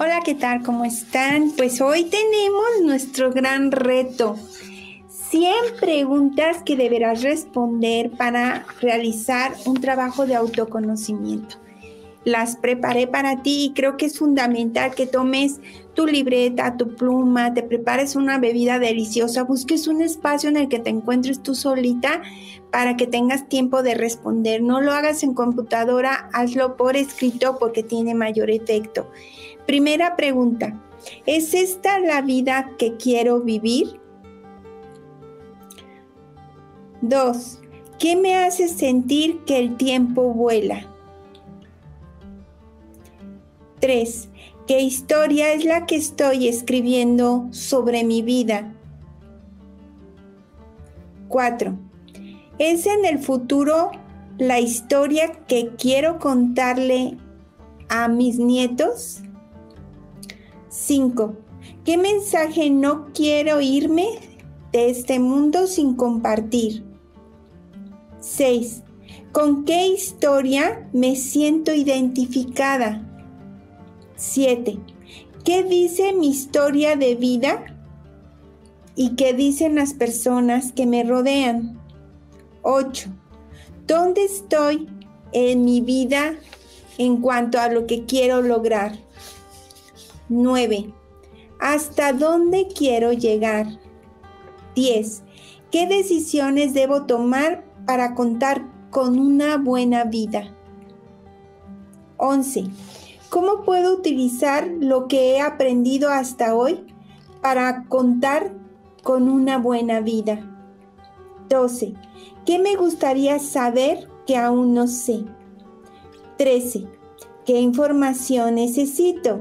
Hola, ¿qué tal? ¿Cómo están? Pues hoy tenemos nuestro gran reto. 100 preguntas que deberás responder para realizar un trabajo de autoconocimiento. Las preparé para ti y creo que es fundamental que tomes tu libreta, tu pluma, te prepares una bebida deliciosa, busques un espacio en el que te encuentres tú solita para que tengas tiempo de responder. No lo hagas en computadora, hazlo por escrito porque tiene mayor efecto. Primera pregunta, ¿es esta la vida que quiero vivir? Dos, ¿qué me hace sentir que el tiempo vuela? Tres, ¿qué historia es la que estoy escribiendo sobre mi vida? Cuatro, ¿es en el futuro la historia que quiero contarle a mis nietos? 5. ¿Qué mensaje no quiero irme de este mundo sin compartir? 6. ¿Con qué historia me siento identificada? 7. ¿Qué dice mi historia de vida? ¿Y qué dicen las personas que me rodean? 8. ¿Dónde estoy en mi vida en cuanto a lo que quiero lograr? 9. ¿Hasta dónde quiero llegar? 10. ¿Qué decisiones debo tomar para contar con una buena vida? 11. ¿Cómo puedo utilizar lo que he aprendido hasta hoy para contar con una buena vida? 12. ¿Qué me gustaría saber que aún no sé? 13. ¿Qué información necesito?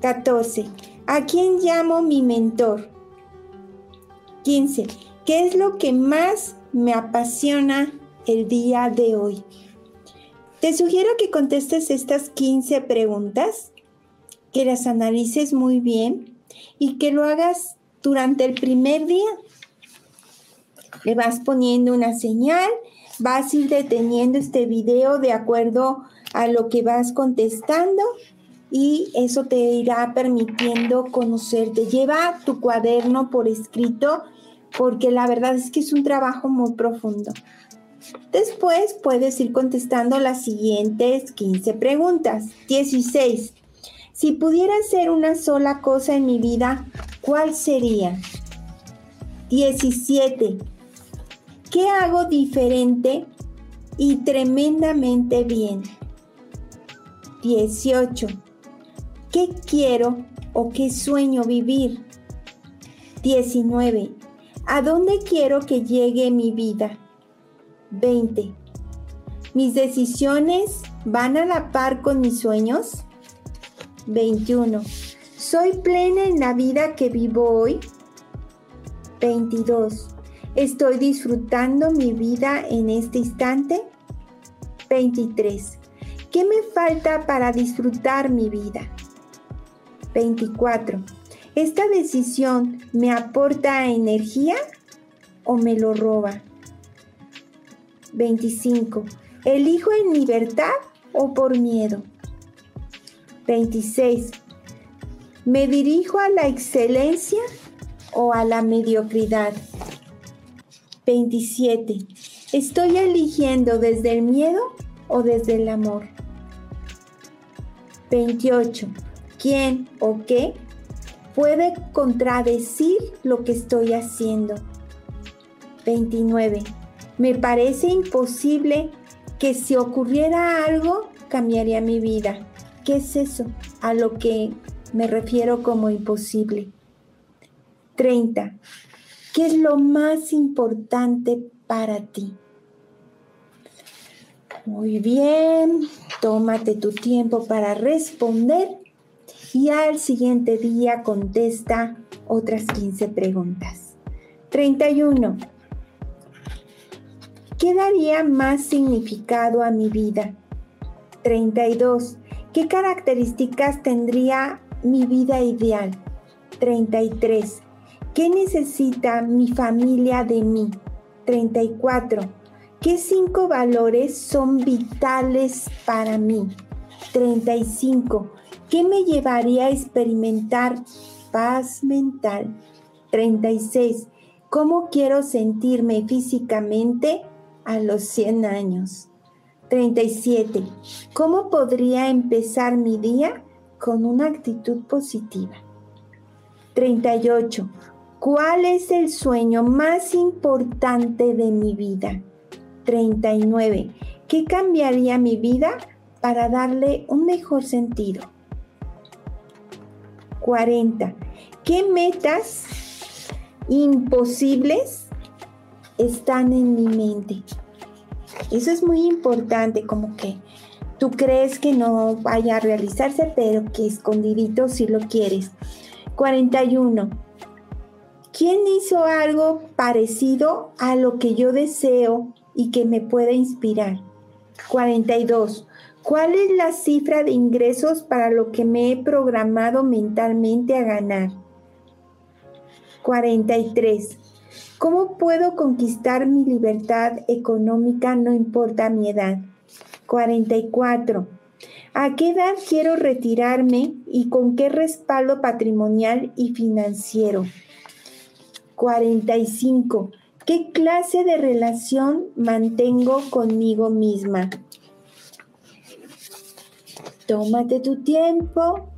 14. ¿A quién llamo mi mentor? 15. ¿Qué es lo que más me apasiona el día de hoy? Te sugiero que contestes estas 15 preguntas, que las analices muy bien y que lo hagas durante el primer día. Le vas poniendo una señal, vas a ir deteniendo este video de acuerdo a lo que vas contestando y eso te irá permitiendo conocerte. Lleva tu cuaderno por escrito porque la verdad es que es un trabajo muy profundo. Después puedes ir contestando las siguientes 15 preguntas. 16. Si pudiera hacer una sola cosa en mi vida, ¿cuál sería? 17. ¿Qué hago diferente y tremendamente bien? 18. ¿Qué quiero o qué sueño vivir? 19. ¿A dónde quiero que llegue mi vida? 20. ¿Mis decisiones van a la par con mis sueños? 21. ¿Soy plena en la vida que vivo hoy? 22. ¿Estoy disfrutando mi vida en este instante? 23. ¿Qué me falta para disfrutar mi vida? 24. ¿Esta decisión me aporta energía o me lo roba? 25. ¿Elijo en libertad o por miedo? 26. ¿Me dirijo a la excelencia o a la mediocridad? 27. ¿Estoy eligiendo desde el miedo o desde el amor? 28 quién o qué puede contradecir lo que estoy haciendo. 29. Me parece imposible que si ocurriera algo cambiaría mi vida. ¿Qué es eso a lo que me refiero como imposible? 30. ¿Qué es lo más importante para ti? Muy bien, tómate tu tiempo para responder y al siguiente día contesta otras 15 preguntas. 31. ¿Qué daría más significado a mi vida? 32. ¿Qué características tendría mi vida ideal? 33. ¿Qué necesita mi familia de mí? 34. ¿Qué cinco valores son vitales para mí? 35. ¿Qué me llevaría a experimentar paz mental? 36. ¿Cómo quiero sentirme físicamente a los 100 años? 37. ¿Cómo podría empezar mi día con una actitud positiva? 38. ¿Cuál es el sueño más importante de mi vida? 39. ¿Qué cambiaría mi vida para darle un mejor sentido? 40. ¿Qué metas imposibles están en mi mente? Eso es muy importante, como que tú crees que no vaya a realizarse, pero que escondidito si lo quieres. 41. ¿Quién hizo algo parecido a lo que yo deseo y que me pueda inspirar? 42. ¿Cuál es la cifra de ingresos para lo que me he programado mentalmente a ganar? 43. ¿Cómo puedo conquistar mi libertad económica no importa mi edad? 44. ¿A qué edad quiero retirarme y con qué respaldo patrimonial y financiero? 45. ¿Qué clase de relación mantengo conmigo misma? Tómate tu tiempo,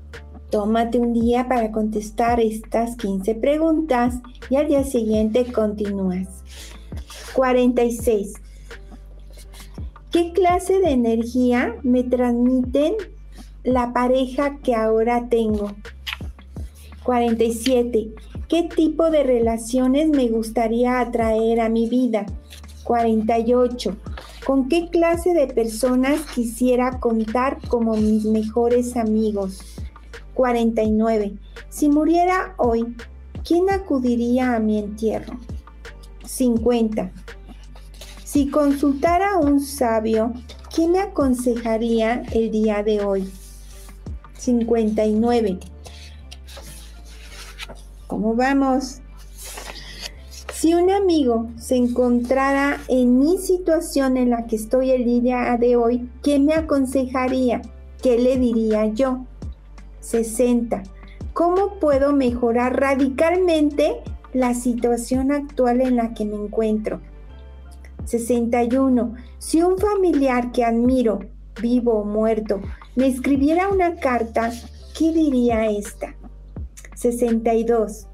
tómate un día para contestar estas 15 preguntas y al día siguiente continúas. 46. ¿Qué clase de energía me transmiten la pareja que ahora tengo? 47. ¿Qué tipo de relaciones me gustaría atraer a mi vida? 48. ¿Con qué clase de personas quisiera contar como mis mejores amigos? 49. Si muriera hoy, ¿quién acudiría a mi entierro? 50. Si consultara a un sabio, ¿qué me aconsejaría el día de hoy? 59. ¿Cómo vamos? Si un amigo se encontrara en mi situación en la que estoy el día de hoy, ¿qué me aconsejaría? ¿Qué le diría yo? 60. ¿Cómo puedo mejorar radicalmente la situación actual en la que me encuentro? 61. Si un familiar que admiro, vivo o muerto, me escribiera una carta, ¿qué diría esta? 62.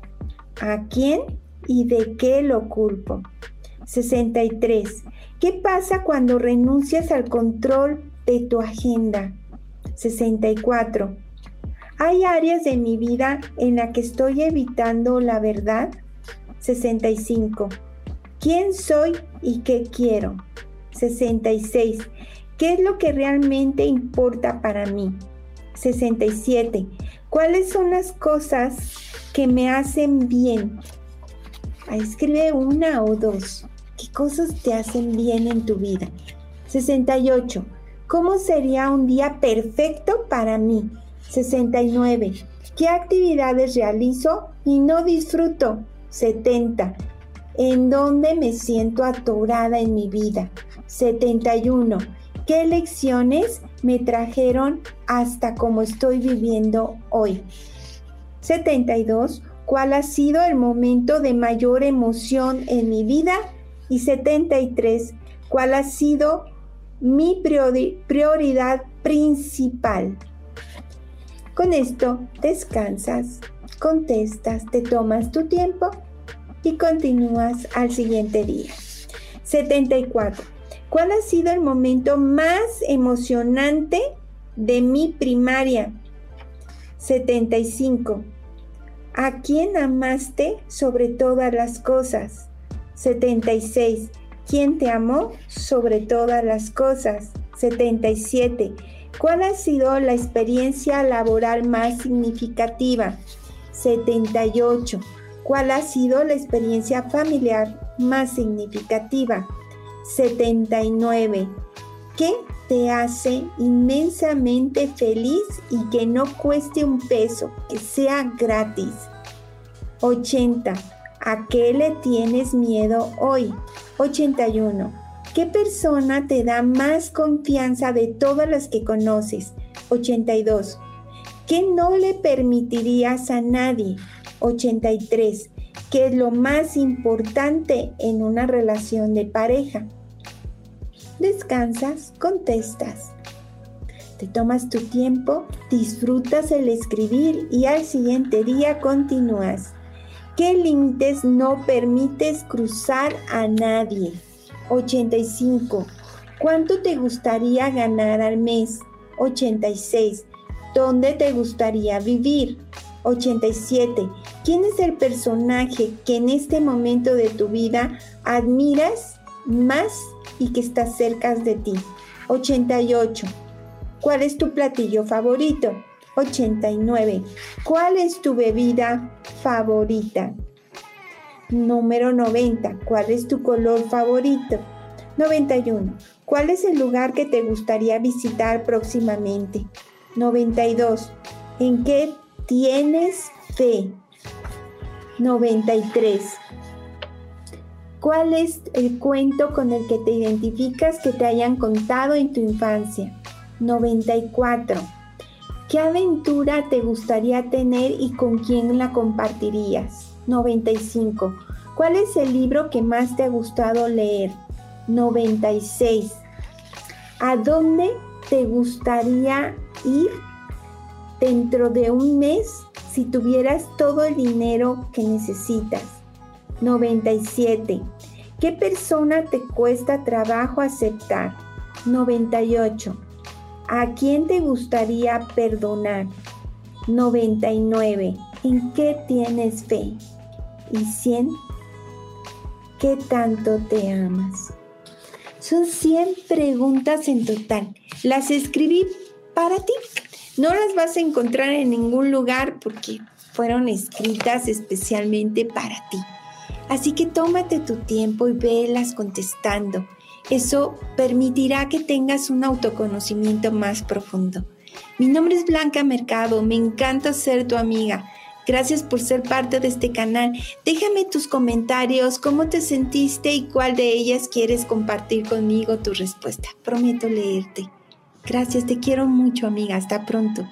¿A quién y de qué lo culpo? 63. ¿Qué pasa cuando renuncias al control de tu agenda? 64. ¿Hay áreas de mi vida en la que estoy evitando la verdad? 65. ¿Quién soy y qué quiero? 66. ¿Qué es lo que realmente importa para mí? 67. ¿Cuáles son las cosas que me hacen bien? Escribe una o dos. ¿Qué cosas te hacen bien en tu vida? 68. ¿Cómo sería un día perfecto para mí? 69. ¿Qué actividades realizo y no disfruto? 70 en dónde me siento atorada en mi vida. 71. ¿Qué lecciones me trajeron hasta como estoy viviendo hoy? 72. ¿Cuál ha sido el momento de mayor emoción en mi vida? Y 73. ¿Cuál ha sido mi prioridad principal? Con esto descansas, contestas, te tomas tu tiempo y continúas al siguiente día. 74. ¿Cuál ha sido el momento más emocionante de mi primaria? 75. ¿A quién amaste sobre todas las cosas? 76. ¿Quién te amó sobre todas las cosas? 77. ¿Cuál ha sido la experiencia laboral más significativa? 78. ¿Cuál ha sido la experiencia familiar más significativa? 79. ¿Qué te hace inmensamente feliz y que no cueste un peso, que sea gratis? 80. ¿A qué le tienes miedo hoy? 81. ¿Qué persona te da más confianza de todas las que conoces? 82. ¿Qué no le permitirías a nadie? 83. ¿Qué es lo más importante en una relación de pareja? Descansas, contestas. Te tomas tu tiempo, disfrutas el escribir y al siguiente día continúas. ¿Qué límites no permites cruzar a nadie? 85. ¿Cuánto te gustaría ganar al mes? 86. ¿Dónde te gustaría vivir? 87. ¿Quién es el personaje que en este momento de tu vida admiras más y que está cerca de ti? 88. ¿Cuál es tu platillo favorito? 89. ¿Cuál es tu bebida favorita? Número 90. ¿Cuál es tu color favorito? 91. ¿Cuál es el lugar que te gustaría visitar próximamente? 92. ¿En qué tienes fe? 93. ¿Cuál es el cuento con el que te identificas que te hayan contado en tu infancia? 94. ¿Qué aventura te gustaría tener y con quién la compartirías? 95. ¿Cuál es el libro que más te ha gustado leer? 96. ¿A dónde te gustaría ir dentro de un mes si tuvieras todo el dinero que necesitas? 97. ¿Qué persona te cuesta trabajo aceptar? 98. ¿A quién te gustaría perdonar? 99. ¿En qué tienes fe? Y 100. ¿Qué tanto te amas? Son 100 preguntas en total. Las escribí para ti. No las vas a encontrar en ningún lugar porque fueron escritas especialmente para ti. Así que tómate tu tiempo y velas contestando. Eso permitirá que tengas un autoconocimiento más profundo. Mi nombre es Blanca Mercado, me encanta ser tu amiga. Gracias por ser parte de este canal. Déjame tus comentarios, cómo te sentiste y cuál de ellas quieres compartir conmigo tu respuesta. Prometo leerte. Gracias, te quiero mucho amiga. Hasta pronto.